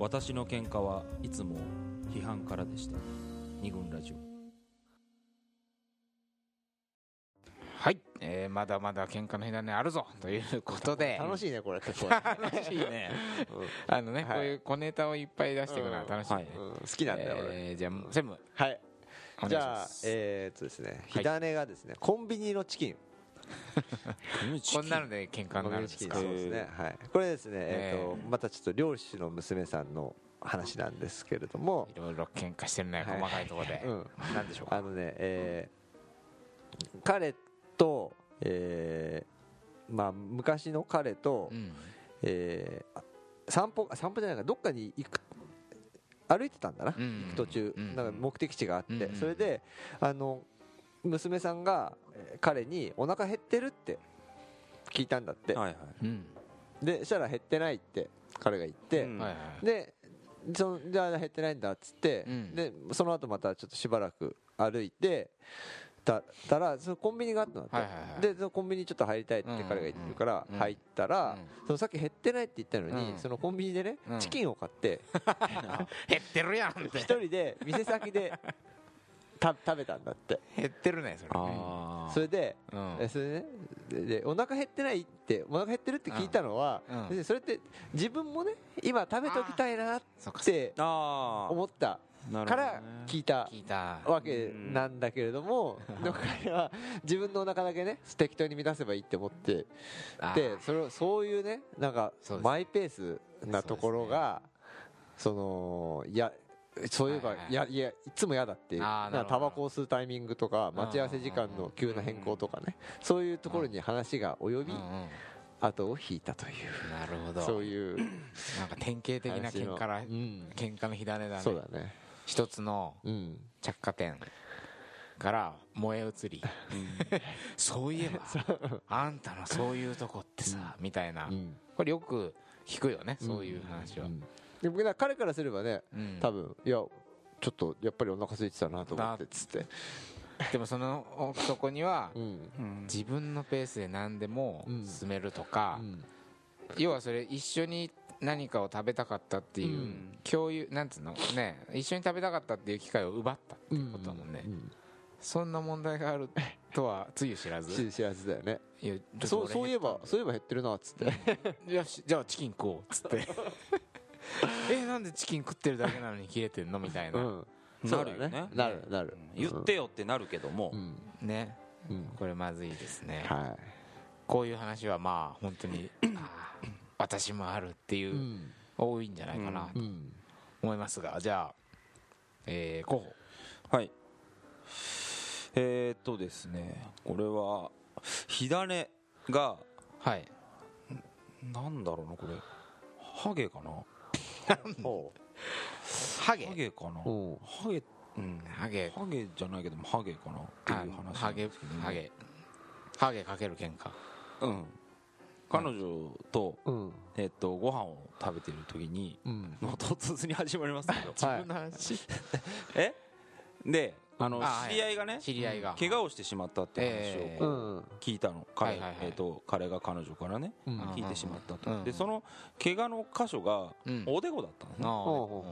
私の喧嘩はいつも批判からでした。二軍ラジオ。はい、えーまだまだ喧嘩の火種あるぞということで。楽しいねこれ結構、楽しいね。あのね、はい。こういう小ネタをいっぱい出していくのは楽しいね、うん。好きなんだよ俺、えーじゃあ専務。はい。おじゃあえーっとですね。はい火種がですね、コンビニのチキン こんなので喧嘩になるんですか。そうですね。はい。これですねえーっとえーまたちょっと漁師の娘さんの話なんですけれども。いろいろ喧嘩してるね、はい細かいところで、うん なんでしょうか。あのね、えー彼と、えーまあ、昔の彼と、うん。えーあ散歩散歩じゃないかどっかに行く歩いてたんだな、うん。行く途中、うん。なんか目的地があって、うん。それであの娘さんがえー彼に「お腹減ってる?」って聞いたんだって、はいはい。うん。でそしたら減ってないって彼が言って、うん。はいはい。でそのじゃあ減ってないんだっつって、うん。でその後またちょっとしばらく歩いてたたらそのコンビニがあったんだって、はいはいはい。でそのコンビニちょっと入りたいって彼が言ってるからうん。入ったら、うん。そのさっき減ってないって言ったのに、うん。そのコンビニでね、うん。チキンを買って 減ってるやんって。一人で店先でた食べたんだって。減ってるねそれね。ああそれでうそれでねででお腹減ってないってお腹減ってるって聞いたのは、うん。うん。でそれって自分もね今食べときたいなってあ思った。から聞いた。聞いた。わけなんだけれども、でも彼は自分のお腹だけね適当に満たせばいいって思ってあでそれをそういうねなんかマイペースなところがそのいやそういえばはいやいやいつも嫌だっていう。タバコを吸うタイミングとか待ち合わせ時間の急な変更とかね。そういうところに話が及び後を引いたという。なるほど。そういうなんか典型的な喧嘩らうん。喧嘩の火種だね。そうだね。一つのうん。着火点から燃え移り。そういえば あんたのそういうとこってさみたいな。うん。これよく聞くよねそういう話は。んでもだから彼からすればねうん。多分いやちょっとやっぱりお腹空いてたなと思ってっつって。でもその男には自分のペースで何でもうん。進めるとかうん。要はそれ一緒に何かを食べたかったっていううん。共有なんつうの？ね一緒に食べたかったっていう機会を奪ったってことだもんね。うん。そんな問題があるとはつゆ知らず？知 知らずだよね。いやそうそういえばそういえば減ってるなっつって。よしじゃあチキン食おうっつって えなんでチキン食ってるだけなのに切れてんのみたいな、うん。なるよね。なるなる。言ってよってなるけども。うん。ね。うんこれまずいですね、はこういう話はまあ本当に 私もあるっていうう、ん。多いんじゃないかなとうん。思いますが、じゃあ、えー、候補。はい。えー、っとですね。これは火種がはい。なんだろうなこれ。ハゲかな？ほハゲ。ハゲかな。ハゲ。うんハゲ。ハゲじゃないけどもハゲかな。っていう話ハゲハゲ。ハゲかける喧嘩。うん。彼女とうん。えっとご飯を食べてる時にうん。もう突然に始まりますけど。自分の話、え？であの知り合いがね知り合いが。怪我をしてしまったってえ話をうん。聞いたの。彼,、はいはいはい。えー、と彼が彼女からねうん。聞いてしまったと、うん。でその怪我の箇所がうん。おでこだったの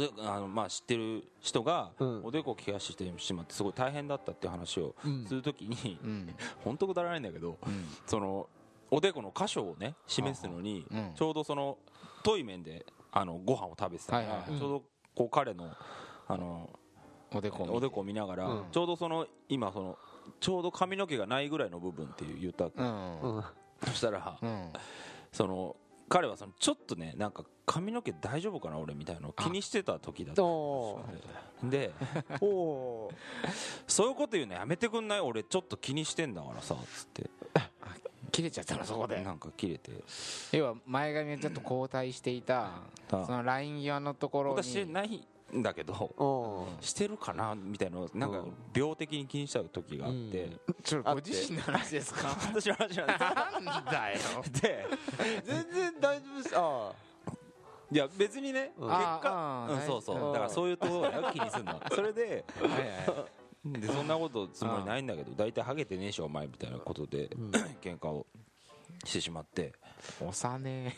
ね、あのまあ、知ってる人がうん。おでこを怪我してしまってすごい大変だったっていう話をうん。するときにうん。本当くだらないんだけどうん。そのおでこの箇所をね示すのにうん。ちょうどその遠い面であのご飯を食べてたから、はいはいはい。ちょうどこう彼のあのおでこおでこを見ながら、うん。ちょうどその今そのちょうど髪の毛がないぐらいの部分っていう言ったわけうん。うんそしたらうん。その彼はそのちょっとねなんか髪の毛大丈夫かな俺みたいなのを気にしてた時だったおでー。おー。そういうこと言うのやめてくんない？俺ちょっと気にしてんだからさつって。切れちゃったのそこで。なんか切れて。要は前髪がちょっと後退していたあそのライン際のところに。私してないんだけどしてるかなみたいなのをなんかうん。病的に気にした時があって、うん。ちょっとご自身の話ですか？私の話なんでなんだよ。すで全然大丈夫です。あいや別にねうん。結果うんそうそう。うん。だからそういうところだよ気にするの。は それではいはい。でそんなことつもりないんだけど大体ハゲてねえしお前みたいなことでん。喧嘩をしてしまって。押さね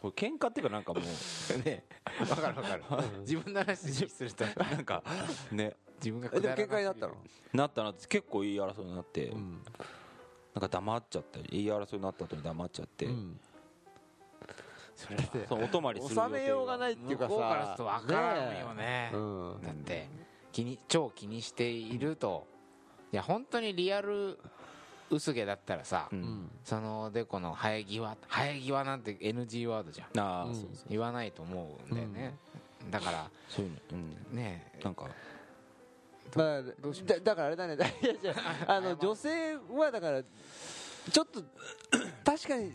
これ喧嘩っていうかなんかもうえ ね。わかるわかる。自分の話すると なんかね。自分が喧嘩になったの？なったなって結構言い争いになって、うん。なんか黙っちゃったり言い争いになった後に黙っちゃって、うん。それはそのお泊まりする予定収めようがないっていうかさ。向こうからすると分からんよね。うん。だって気に超気にしていると。いや本当にリアル薄毛だったらさ、ううん。んそのでこの生え際生え際なんて NG ワードじゃん。ああ、うん。そうそう言わないと思うんだよね、だからそういうの、うん、ねなんか。まあだだからあれだね。あの女性はだからちょっと確かに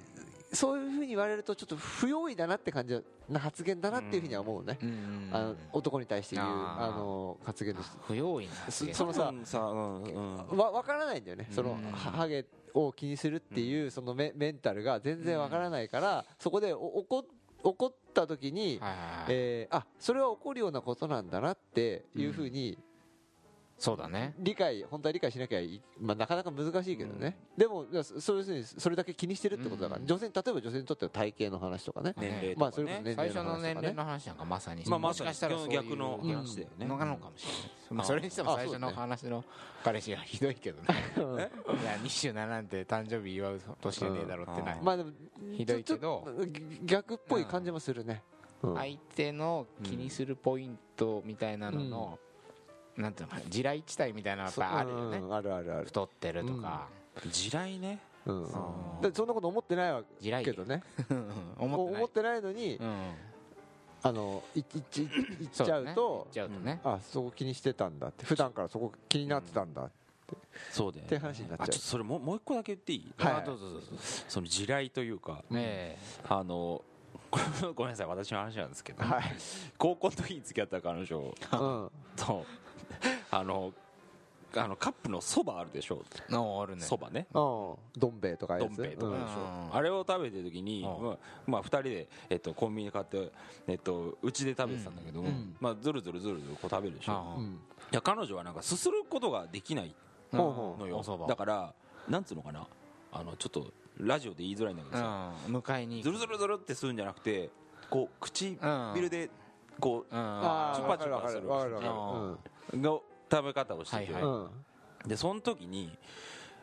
そういうふうに言われるとちょっと不用意だなって感じな発言だなっていうふうには思うね、うんあの男に対して言うあの発言です不用意な発言。そのささ、うんうん、わ分からないんだよね、そのうん。はハゲを気にするっていうそのメメンタルが全然分からないから、そこでお怒怒った時に、はいはいはい。えーあそれは起こるようなことなんだなっていうふうにそうだね。理解本当は理解しなきゃい、まあ、なかなか難しいけどね、でもいやそそういうふうにそれだけ気にしてるってことだから、うん。女性に例えば女性にとっては体型の話とかね、年齢とか、ね。まあそれこそ年齢最初の年齢の話なんかまさにまあもしかしたらそういう逆の話だよね。のなのかもしれない、まあ、それにしてもあ最初の話の彼氏がひどいけどね。いや27なんて誕生日祝う年じゃねえだろってない、うん。まあでもひどいけど。逆っぽい感じもするね、うん。相手の気にするポイントみたいなのの、なんていうのかな地雷地帯みたいなのがやっぱあるよね。うんあるあるある、太ってるとか、地雷ね。うん。そんなこと思ってないわ地雷けどね。思ってない。思ってないのに、うん。あのいいいいいっちゃうそとね。言っちゃうとね、あそこ気にしてたんだって。普段からそこ気になってたんだっそうだよて話になっちゃう。あちょっとそれもうもう一個だけ言っていい、はい。あどうぞどうぞその地雷というか。ねえ。あのごめんなさい。私の話なんですけど、はい、高校の時に付き合った彼女。うん、とあのあのカップのそばあるでしょのあるね。そばね。うんどん兵衛とかやつ？どん兵衛とかでしょ、う。ん。あれを食べてる時に、うん。まあまあ、2人で、えっと、コンビニで買って、えっと、うちで食べてたんだけども、うん。まあ、ずるずるずるずるこう食べるでしょ、あうん。いや彼女はなんかすすることができないのよ。おそばだからなんつうのかな。あのちょっとラジオで言いづらいんだけどさ、うん。迎えに。ずるずるずるってするんじゃなくてこう唇でこうチュパチュパするわ食べ方をしてて、はいかるうんでその時に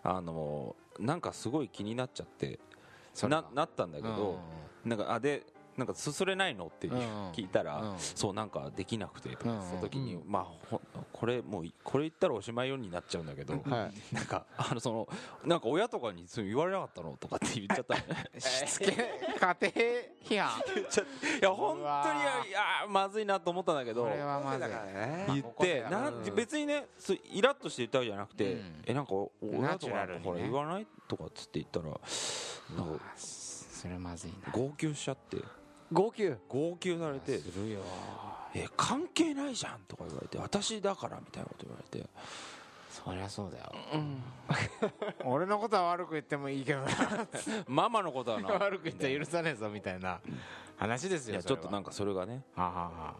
あのなんかすごい気になっちゃってななったんだけど、なんかあでなんかすす れないの？ってうん。聞いたら、うん。そうなんかできなくてとかうん。その時に、うまあほこれもういこれ言ったらおしまいようになっちゃうんだけど、はい。なんか あのそのなんか親とかに言われなかったの？とかって言っちゃったしつけ家庭批判？言っちゃっていや本当にいやまずいなと思ったんだけど。これはまずい。だからね。言ってまあなうん。別にねイラッとして言ったわけじゃなくて、うん。えなんかお親ナとかほら言わない？とかっつって言ったらなんかそれまずいな。号泣しちゃって号泣。号泣されて。するよ「え関係ないじゃん」とか言われて「私だから」みたいなこと言われて。そりゃそうだよ。俺のことは悪く言ってもいいけどな。ママのことはな。悪く言ったら許さねえぞみたいな話ですいよやちょっとなんかかそれがね。はあはあは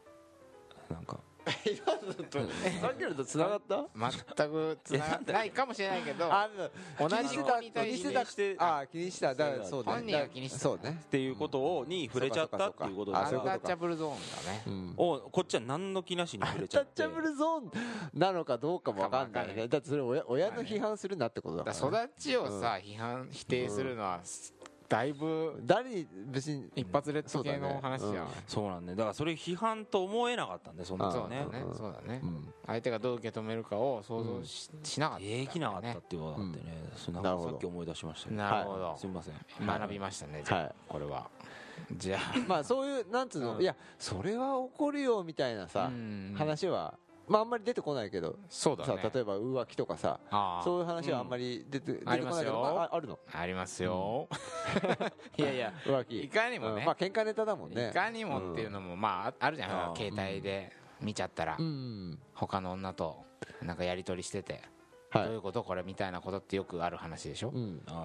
なんかさっきのと繋がった？あ全くつながってないかもしれないけどあ同じ子に対して気にしてああ気にした。だからそうね。本人が気にしてた。そうね。っていうことをに触れちゃったっていうことであそういうことかアンタッチャブルゾーンだね。うん。をこっちは何の気なしにア触れちゃってンタッチャブルゾーンなのかどうかもわかんないねだってそれ親親の批判するなってことだだからら育ちをさ批判否定するのはだいぶ誰に別に一発レッド系の話じゃん。そうなんでだからそれ批判と思えなかったんでその時はね。そうだね。そうだね。うん。相手がどう受け止めるかを想像ししなかったできなかったっていうことがあってね。そうなんかなるほど。さっき思い出しましたねなるほど。すみません。学びましたねじゃあ。はい。これは。じゃまあそういうなんつうの。うん。いやそれは起こるよみたいなあさうん。話はまああんまり出てこないけど。さそうだね。例えば浮気とかさ。そういう話はあんまり出て出てこありますよ。ないけどまああるの？ありますよ。いやいや浮気。いかにもね。うん。まあ喧嘩ネタだもんね。いかにもっていうのもまあああるじゃん。携帯で見ちゃったら。うん他の女となんかやり取りしてて。はい。どういうことこれみたいなことってよくある話でしょ？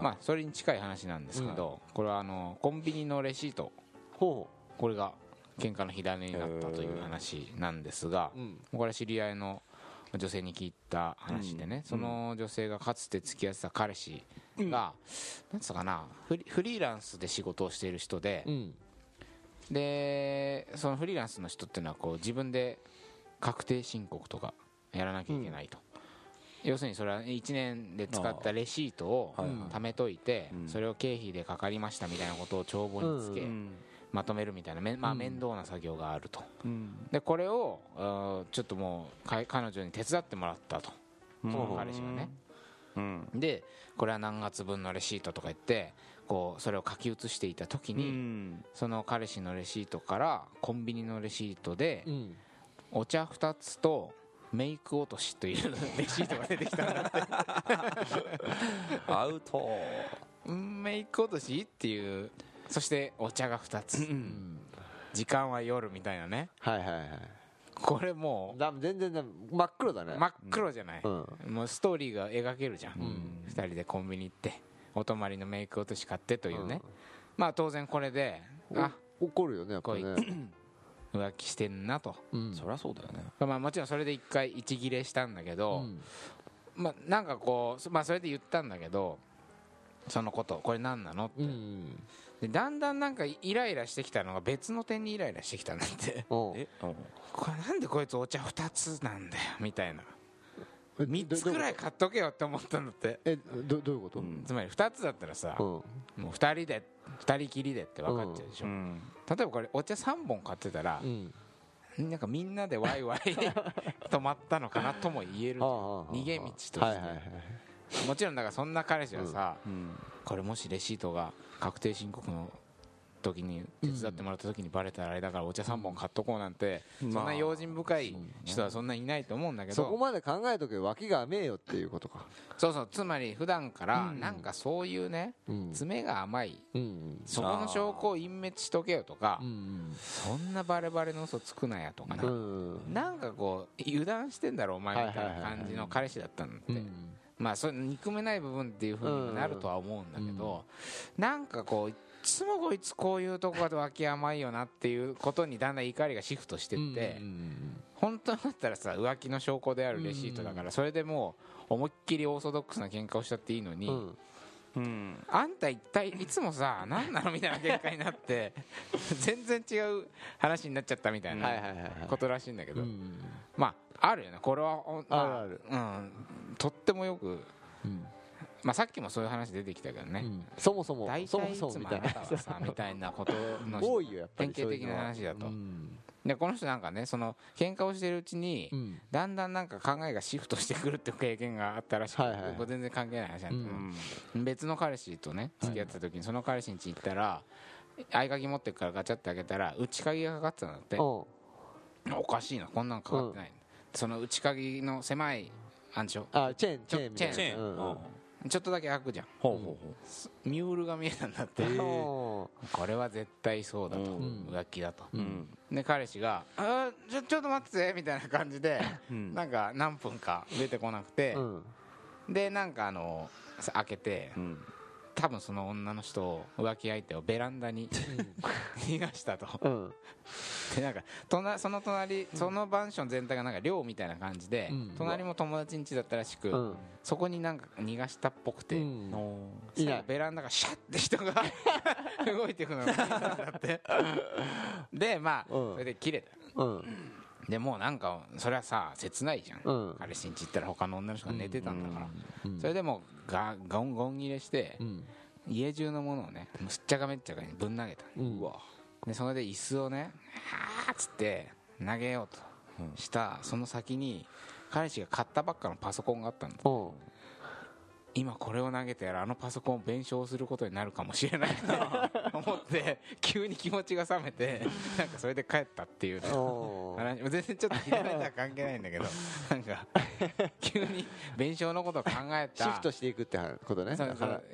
まあそれに近い話なんですけどこれはあのコンビニのレシート。ほこれが喧嘩の火種になったという話なんですがううん。これは知り合いの女性に聞いた話でね、うん。その女性がかつて付き合ってた彼氏が、なんつうかなフリフリーランスで仕事をしている人で、うん。でそのフリーランスの人っていうのはこう自分で確定申告とかやらなきゃいけないと、要するにそれは1年で使ったレシートを貯めといて、うん。それを経費でかかりましたみたいなことを帳簿につけ、うんまとめるみたいなめ、まあ、うん。面倒な作業があると。うん。でこれをちょっともうか彼女に手伝ってもらったと。その彼氏がね。うん。でこれは何月分のレシートとか言ってこうそれを書き写していた時うに、ん。その彼氏のレシートからコンビニのレシートでうん。お茶2つとメイク落としという レシートが出てきたんだって。アウト。うんメイク落としっていうそしてお茶が2つ。うん時間は夜みたいなね。はいはいはい。これもだ全然だ真っ黒だね。う真っ黒じゃない、うん。もうストーリーが描けるじゃん、ん。2人でコンビニ行ってお泊まりのメイク落とし買ってというね、まあ当然これであお怒るよねやっぱね。浮気してんなと、うん。そりゃそうだよね。まあ、もちろんそれで一回一切れしたんだけど、うん。まあ、なんかこう、まあ、それで言ったんだけどそのことこれ何なのって、うんでだんだんなんかイライラしてきたのが別の点にイライラしてきたんだって。う。んえうんこれなんでこいつお茶2つなんだよみたいな。え3つくらい買っとけよって思ったんだって。えどどういうこと？うん。つまり2つだったらさ、うん。もう2人で2人きりでって分かっちゃうでしょ、うん。例えばこれお茶3本買ってたらう、ん。なんかみんなでワイワイ 止まったのかなとも言える逃げ道として。はいはいはい。もちろんだからそんな彼氏はさ、うん。これもしレシートが確定申告の時に手伝ってもらった時にバレたらあれだからお茶3本買っとこうなんて、うん。そんな用心深い人はそんないないと思うんだけど、そこまで考えとけば脇が甘えよっていうことか。そうそう。つまり普段からうん。なんかそういうねうん。爪が甘い。うん。そこの証拠を隠滅しとけよとかうんそんなバレバレの嘘つくなやとかな、うん。なんかこう油断してんだろお前みたいな感じの彼氏だったんだって、うんまあそれ憎めない部分っていうふうにもなるとは思うんだけど、なんかこういっつもこいつこういうとこが脇甘いよなっていうことにだんだん怒りがシフトしてって、うん本当だったらさ浮気の証拠であるレシートだからそれでもう思いっきりオーソドックスな喧嘩をしちゃっていいのに、うん。うんあんた一体いつもさ何なのみたいな喧嘩になって全然違う話になっちゃったみたいなはいことらしいんだけど、うんまああるよね。これは、まあ、あるうん、とってもよく、うん。まあ、さっきもそういう話出てきたけどね、うん。そもそも大体いつもみたいな。みたいなことの多いよ典型的な話だと。でこの人なんかねその喧嘩をしてるうちに、うん。だんだんなんか考えがシフトしてくるっていう経験があったらしくて、はいはい。全然関係ない話なんだ。けど、うん。別の彼氏とね付き合ってた時にその彼氏ん家行ったら合鍵持ってくからガチャって開けたら内鍵がかかってたんだって。うんおかしいな。こんなんかかってない、その内鍵の狭いあんでしょあチェーンチェーン。チェーン。うん。うん。うんちょっとだけ開くじゃん。ほうほうミュールが見えたんだって。う んこれは絶対そうだと、うん。浮気だと、ほううん。で彼氏が「あーちょちょっと待って。て」みたいな感じでうん。なんか何分か出てこなくて。う、ん。でなんかあのさ開けてうん多分その女の人を浮気相手をベランダに逃がしたと。うん。でなんか隣その隣そのマンション全体がなんか寮みたいな感じで、うん。隣も友達ん家だったらしく、うん。そこになんか逃がしたっぽくて、うん。ベランダがシャッて人が 動いていくのが見えたんだって。でまあ、うん。それで切れた。うんでもうなんかそれはさ切ないじゃん、うん。彼氏ん家行ったら他の女の人が寝てたんだから、うん。それでもうガゴンゴン切れして、うん。家中のものをねすっちゃかめっちゃかにぶん投げた、うん。うわ。でそれで椅子をねはーっつって投げようとしたその先に彼氏が買ったばっかのパソコンがあったんだ。うん今これを投げてやらあのパソコンを弁償することになるかもしれないと 思って急に気持ちが冷めて なんかそれで帰ったっていう話全然ちょっと左とは関係ないんだけど なんか急に弁償のことを考えた。シフトしていくってことね。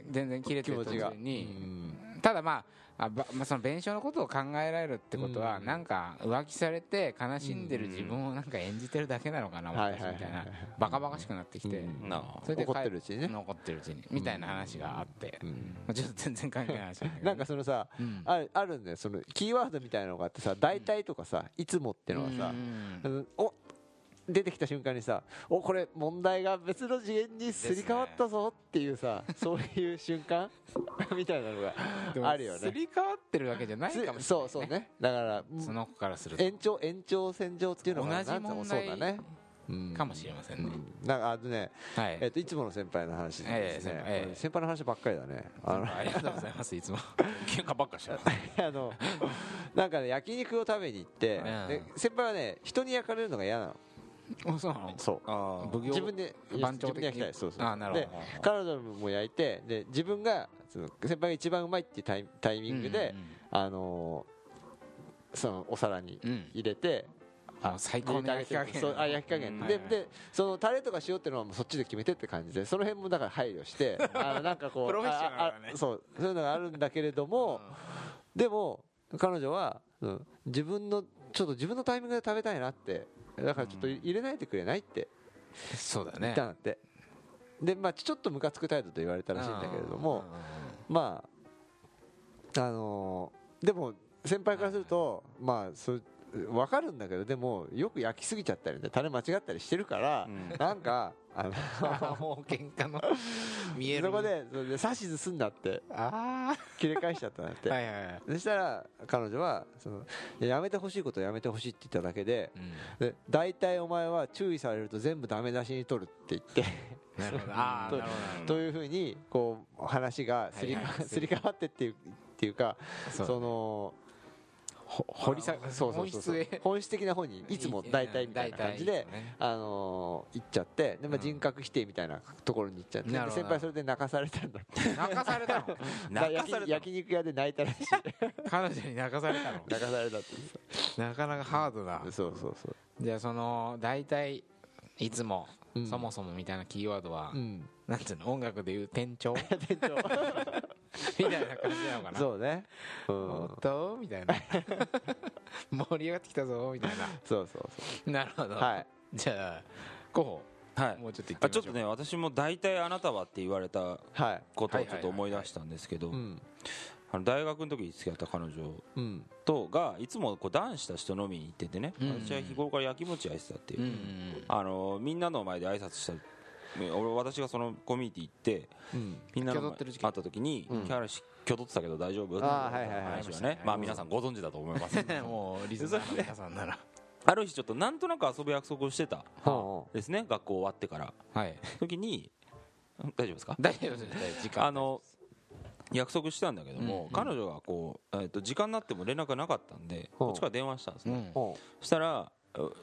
全然切れてる途中に、ただまああばまあ、その弁償のことを考えられるってことは、うん。なんか浮気されて悲しんでる自分をなんか演じてるだけなのかな、うん私みたいな。バカバカしくなってきて、うん。なそれで帰怒ってるうちにね。残ってるうちに。みたいな話があって、うん。まあちょっと全然関係ない話なんかそのさうん。あるあるんだよ。そのキーワードみたいなのがあってさ大体とかさいつもってのはさうん。あのお出てきた瞬間にさおこれ問題が別の次元にすり替わったぞっていうさそういう瞬間？みたいなのがあるよね。すり替わってるわけじゃないかもしれない、ね、そうそうね。だからその子からすると。延長延長線上っていうのが同じ問題そうだね。うん。かもしれませんね、うん。なんかあとね、はい、えっといつもの先輩の話でですね、ええ先輩ええ。先輩の話ばっかりだね。あのありがとうございます。いつも。喧嘩ばっかしちゃう。あのなんかね焼肉を食べに行って、うん。で先輩はね人に焼かれるのが嫌なのあそうなの？そう。あー。奉行自分で番長的に自分で焼きたい。そうそう。あなるほど。で彼女も焼いてで自分がその先輩が一番うまいっていうタイタイミングで、あのーそのお皿に入れて、あの最高の焼き加減。そうあ焼き加減、うん。ででそのタレとか塩っていうのはもうそっちで決めてって感じでその辺もだから配慮して あのなんかこうプロフェッショナルだね。そうそういうのがあるんだけれどもでも彼女は、うん自分のちょっと自分のタイミングで食べたいなってだからちょっと入れないでくれないって。そうだね。言ったんだって。でまあちょっとムカつく態度と言われたらしいんだけれどもまああのーでも先輩からするとまあそう分かるんだけどでもよく焼きすぎちゃったりねタレ間違ったりしてるから、うん。なんかあの もう喧嘩の見える。そこでそれで指図すんなって。あ切り返しちゃったんだって、あはいはいはい、そしたら彼女はそのいややめてほしいことをやめてほしいって言っただけでで大体お前は注意されると全部ダメ出しに取るって言って。なるほど。ああ なるほど。というふうにこう話がすり,、はいはい。すり替わってっていうっていうかそのほ掘り下げそうそうそう。本質へ。本質的な方にいつも大体みたいな感じで、あのー行っちゃってで、まあ、うん。人格否定みたいなところに行っちゃって、先輩それで泣かされたんだって泣かされたの？焼き焼肉屋で泣いたらしい。彼女に泣かされたの？泣かされたってなかなかハードだそうそうそうじゃあその大体いつも、うん。そもそもみたいなキーワードは、うん。なんていうの？音楽でいう転調店長 みたいな感じなのかな。そうね、うん。おっと？みたいな。盛り上がってきたぞみたいそうそうななるほど、そうはい。じゃあ候はい。補もうちょっとあちょっとね私も大体あなたはって言われたはい。ことをちょっと思い出したんですけどうん。あの大学の時に付き合った彼女うん。とがいつもこう男子たちと飲みに行っててねうん。私は日頃から焼き餅焼いてたっていう。うんうん。あのみんなの前で挨拶した俺私がそのコミュニティ行ってうん。みんなの会った時にうん。キャラし挙動ってたけど大丈夫？あーはいはいはい。話はね。まあ皆さんご存知だと思います。う んもうリスナーの皆さんなら。ある日ちょっとなんとなく遊ぶ約束をしてたほですね学校終わってから。はい。時に大丈夫ですか？大丈夫です。時間。あの約束したんだけども、うん。彼女がこう、えー、と時間になっても連絡がなかったんで、こっちから電話したんですね、そしたらう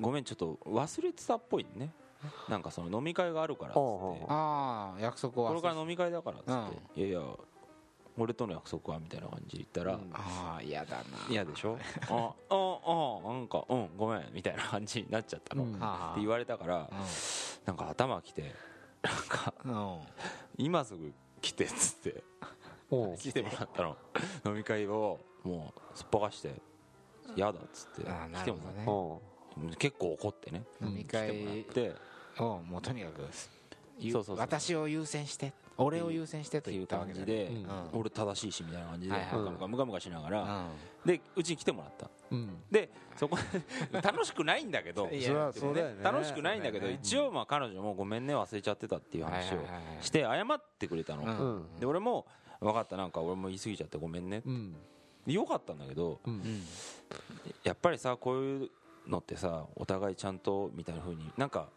ごめんちょっと忘れてたっぽいね なんかその飲み会があるからっつって。ああ約束は。これから飲み会だからっつって、いやいや俺との約束はみたいな感じで言ったら、うんああ嫌だな。嫌でしょ？あああなんかうんごめんみたいな感じになっちゃったの、うん。ってあ言われたからなんか頭きてなんかうん。今すぐ来てっつって来てもらったの。飲み会をもうすっぽかして嫌だっつって来てもらっるほどね。ほ結構怒ってね。飲み来てもらっ会てをもうとにかくゆそうそうそう。私を優先して俺を優先してと言ったわけでうん。俺正しいしみたいな感じでムカムカしながらうん。でうちに来てもらった。ううん。でそこで 楽しくないんだけど いやそれはそうだよね。楽しくないんだけど一応まあ彼女もごめんね忘れちゃってたっていう話をして謝ってくれたの。で俺も分かったなんか俺も言い過ぎちゃってごめんねうん。でよかったんだけどやっぱりさこういうのってさお互いちゃんとみたいな風になんか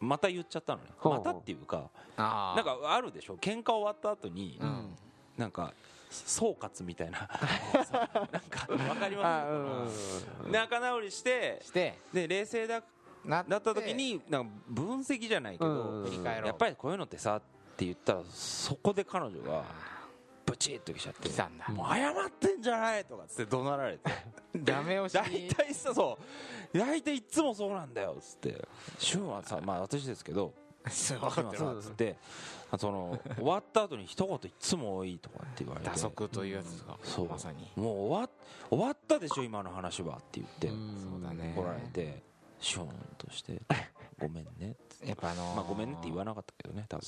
また言っちゃったのね。またっていうかなんかあるでしょ？喧嘩終わった後にうん。なんか総括みたいな。なんか分かりあます？うん仲直りしてして。で冷静だなった時になんか分析じゃないけうんどやっぱりこういうのってさって言ったらそこで彼女がブチッときちゃって。来たんだ。もう謝ってんじゃないとかっつって怒鳴られて。ダメ押し大に体さそう。大体いつもそうなんだよっつって。俊はさまあ私ですけど。そう分か俊っっつって。あその 終わった後に一言いつも多いとかって言われて。打足というやつですか？そう。まさに。もう終わ終わったでしょ今の話はって言って。そうだね。怒られて。シューンとして ごめんね。やっぱあのーまあごめんねって言わなかったけどね多分。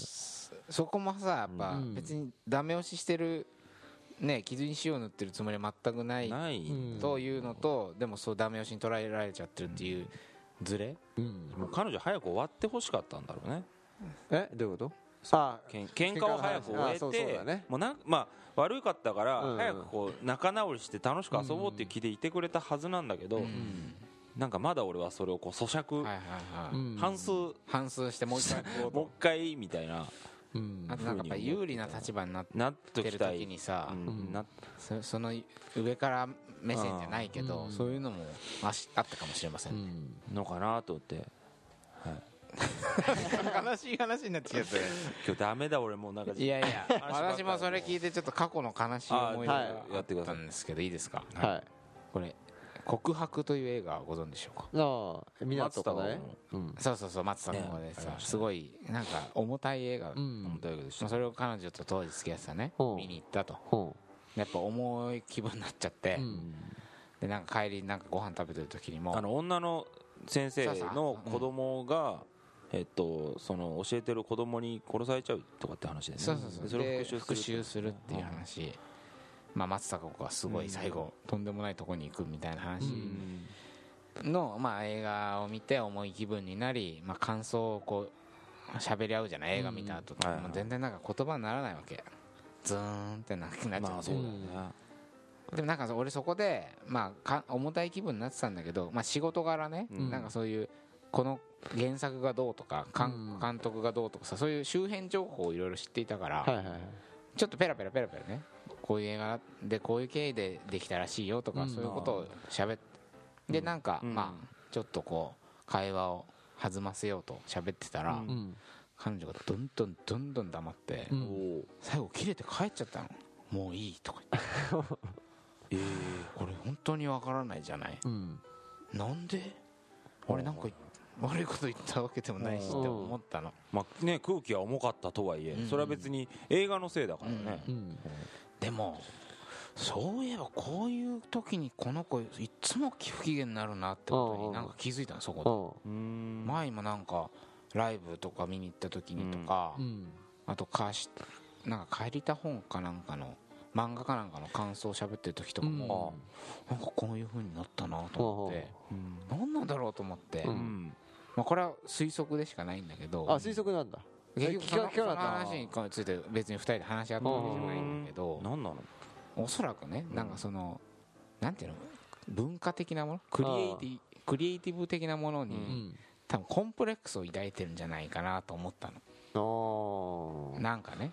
そこもさやっぱうん。別にダメ押ししてるね傷に塩塗ってるつもりは全くないというのとでもそうダメ押しに捉えられちゃってるっていうズレ？うん。もう彼女早く終わってほしかったんだろうね。え？どういうこと？あけん喧嘩を早く終えてもうなんまあ悪かったからうん。早くこう仲直りして楽しく遊ぼうっていう気でいてくれたはずなんだけどうんなんかまだ俺はそれをこう咀嚼はいはいはい、うん。半数も反数してもう一回こうう一回みたいなうん。あとなんかやっぱ有利な立場になってる時にさ、そその上から目線じゃないけど、うん。そういうのもあしあったかもしれませ、うん。んのかなと思って。悲しい話になってきちゃった 今日ダメだ俺もうなんか。いやいや私もそれ聞いてちょっと過去の悲しい思い出があはい。あったんですけどいいですか？はい。これ「告白」という映画をご存知でしょうか？ああ。みなとかねうん。そうそうそう松たか子でさすごいなんか重たい映画、まうん。大学でしたあそれを彼女と当時付き合ってたね。う。ん見に行ったと。ほやっぱ重い気分になっちゃって、うん。でなんか帰りなんかご飯食べてる時にも。あの女の先生の子供がえっとその教えてる子供に殺されちゃうとかって話でね。そうそうそう。それでを復讐するっていう話、まあ、松たか子がすごい最後、とんでもないとこに行くみたいな話うん。の、まあ、映画を見て重い気分になり、まあ、感想をこう喋り合うじゃない？映画見た後、うんはいはい。もう全然なんか言葉にならないわけ。ズーンってななっちゃう。だよねでもなんか俺そこで、まあ、か重たい気分になってたんだけど、まあ、仕事柄ね、うん。なんかそういうこの原作がどうとか監督がどうとかさそういう周辺情報をいろいろ知っていたから、ちょっとペラペラペラペラねこういう映画でこういう経緯でできたらしいよとか、うん。そういうことを喋ってでなんか、うん。まあちょっとこう会話を弾ませようと喋ってたら、うん。うん彼女がどんどんどんどん黙って、最後切れて帰っちゃったの。もういいとか言って。ええこれ本当にわからないじゃない。うん。なんで？俺なんか悪いこと言ったわけでもないしって思ったの。まあね空気は重かったとはいえうん。それは別に映画のせいだからね。うんでもそういえばこういう時にこの子いつも不機嫌になるなってことになんか気づいたのそこで。ううん。前もなんかライブとか見に行った時にとか、ん。あと貸しなんか借りた本かなんかの漫画かなんかの感想を喋ってる時とかも、なんかこういう風になったなと思って、うん。何なんだろうと思って、まあ、これは推測でしかないんだけど。あ推測なんだ結局そのその話について別に2人で話し合ったわけじゃないんだけど何なの？おそらくねなんかそのなんていうの？文化的なもの？クリエイティクリエイティブ的なものに、うん。多分コンプレックスを抱いてるんじゃないかなと思ったの。なんかね。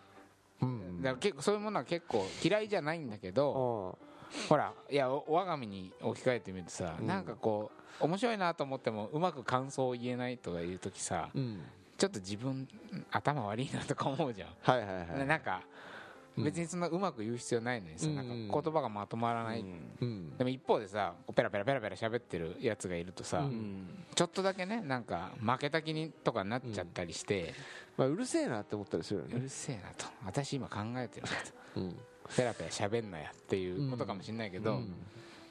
うんだから結構そういうものは結構嫌いじゃないんだけどほらいやお我が身に置き換えてみるとさ、うん。なんかこう面白いなと思ってもうまく感想を言えないとかいう時さうんちょっと自分頭悪いなとか思うじゃん、はいはいはい。なんかうん。別にそんなうまく言う必要ないのにさ、うん。なんか言葉がまとまらない、うん。うん。でも一方でさペラペラペラペラ喋ってるやつがいるとさ、うん。ちょっとだけねなんか負けた気にとかなっちゃったりして、まあうるせえなって思ったりするよね。うるせえなと。私今考えてるなと。うん。ペラペラ喋んなやっていうことかもしれないけど、うん。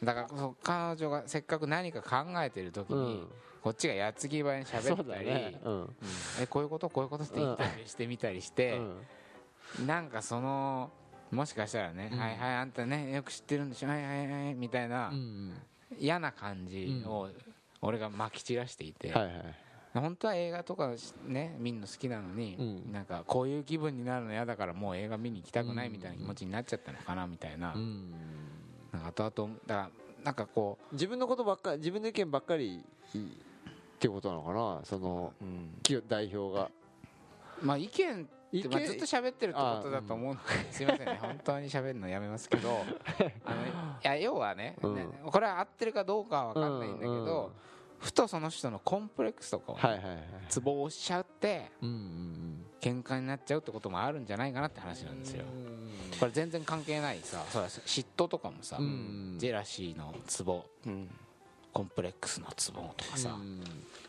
だから彼女がせっかく何か考えてる時に、うんこっちが矢継ぎ早に喋ったり、ね。うん。えこういうこと？こういうこと？って言ったりしてみたりして、うん。なんかそのもしかしたらね、うん。はいはいあんたねよく知ってるんでしょ？はいはいはいみたいな、うん嫌な感じを俺がまき散らしていて、はいはい。本当は映画とかね見るの好きなのに、うん。なんかこういう気分になるの嫌だからもう映画見に行きたくないみたいな気持ちになっちゃったのかなみたいな,、うん。なんか後々だからなんかこ自分のことばっかり自分の意見ばっかりってことなのかな？そのうん。き代表が。うまあ意見意見？まあ、ずっと喋ってるってことだと思うんで、すいませんね。本当に喋るのやめますけどあの いや要はね,ね、うん。これは合ってるかどうかは分かんないんだけど、ふとその人のコンプレックスとかを、ツボを押しちゃってうんうん喧嘩になっちゃうってこともあるんじゃないかなって話なんですよ。これ全然関係ないさ嫉妬とかもさ、うん。ジェラシーのツボ。うんコンプレックスのツボとかさ、うん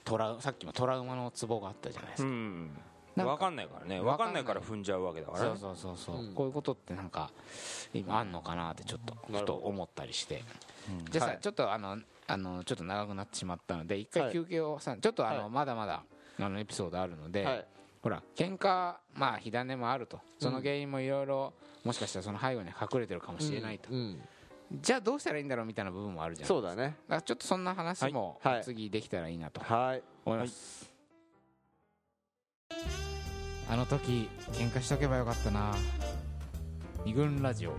トラウさっきもトラウマのツボがあったじゃないですか、うん。分かんないからね。分かんない。から踏んじゃうわけだからそうねそうそうそう、うん。こういうことってなんか今あんのかなってちょっとふと思ったりして。うんじゃあさ、はい。ちょっとあのあのちょっと長くなってしまったので一回休憩をさちょっとあの、はい。まだまだあのエピソードあるので、はい。ほら喧嘩まあ火種もあると。その原因もいろいろもしかしたらその背後に隠れてるかもしれないと、うんじゃあどうしたらいいんだろうみたいな部分もあるじゃんそうだね。だからちょっとそんな話も次できたらいいなとはい。思います、あの時喧嘩しとけばよかったな。二軍ラジオ